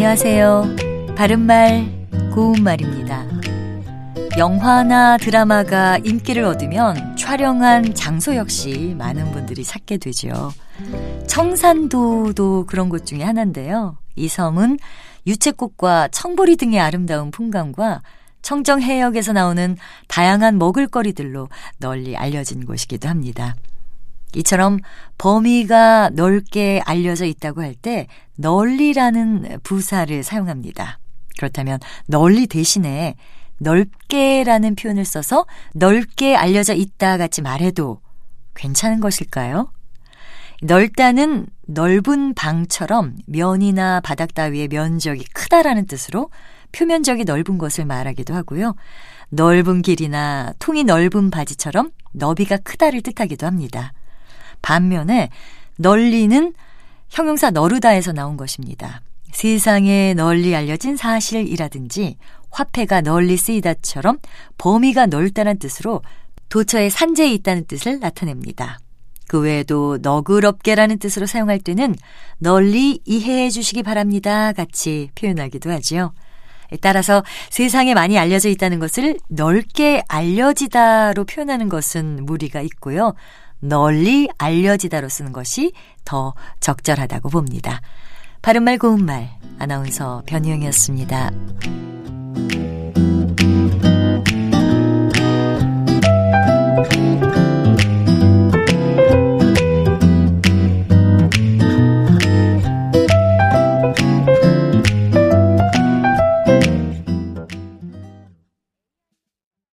안녕하세요. 바른말, 고운말입니다. 영화나 드라마가 인기를 얻으면 촬영한 장소 역시 많은 분들이 찾게 되죠. 청산도도 그런 곳 중에 하나인데요. 이 섬은 유채꽃과 청보리 등의 아름다운 풍광과 청정 해역에서 나오는 다양한 먹을거리들로 널리 알려진 곳이기도 합니다. 이처럼 범위가 넓게 알려져 있다고 할 때 널리라는 부사를 사용합니다. 그렇다면 널리 대신에 넓게라는 표현을 써서 넓게 알려져 있다 같이 말해도 괜찮은 것일까요? 넓다는 넓은 방처럼 면이나 바닥 따위의 면적이 크다라는 뜻으로 표면적이 넓은 것을 말하기도 하고요. 넓은 길이나 통이 넓은 바지처럼 너비가 크다를 뜻하기도 합니다. 반면에 널리는 형용사 너르다에서 나온 것입니다. 세상에 널리 알려진 사실이라든지 화폐가 널리 쓰이다처럼 범위가 넓다는 뜻으로 도처에 산재에 있다는 뜻을 나타냅니다. 그 외에도 너그럽게라는 뜻으로 사용할 때는 널리 이해해 주시기 바랍니다. 같이 표현하기도 하지요. 따라서 세상에 많이 알려져 있다는 것을 넓게 알려지다로 표현하는 것은 무리가 있고요. 널리 알려지다로 쓰는 것이 더 적절하다고 봅니다. 바른말 고운말 아나운서 변희영이었습니다.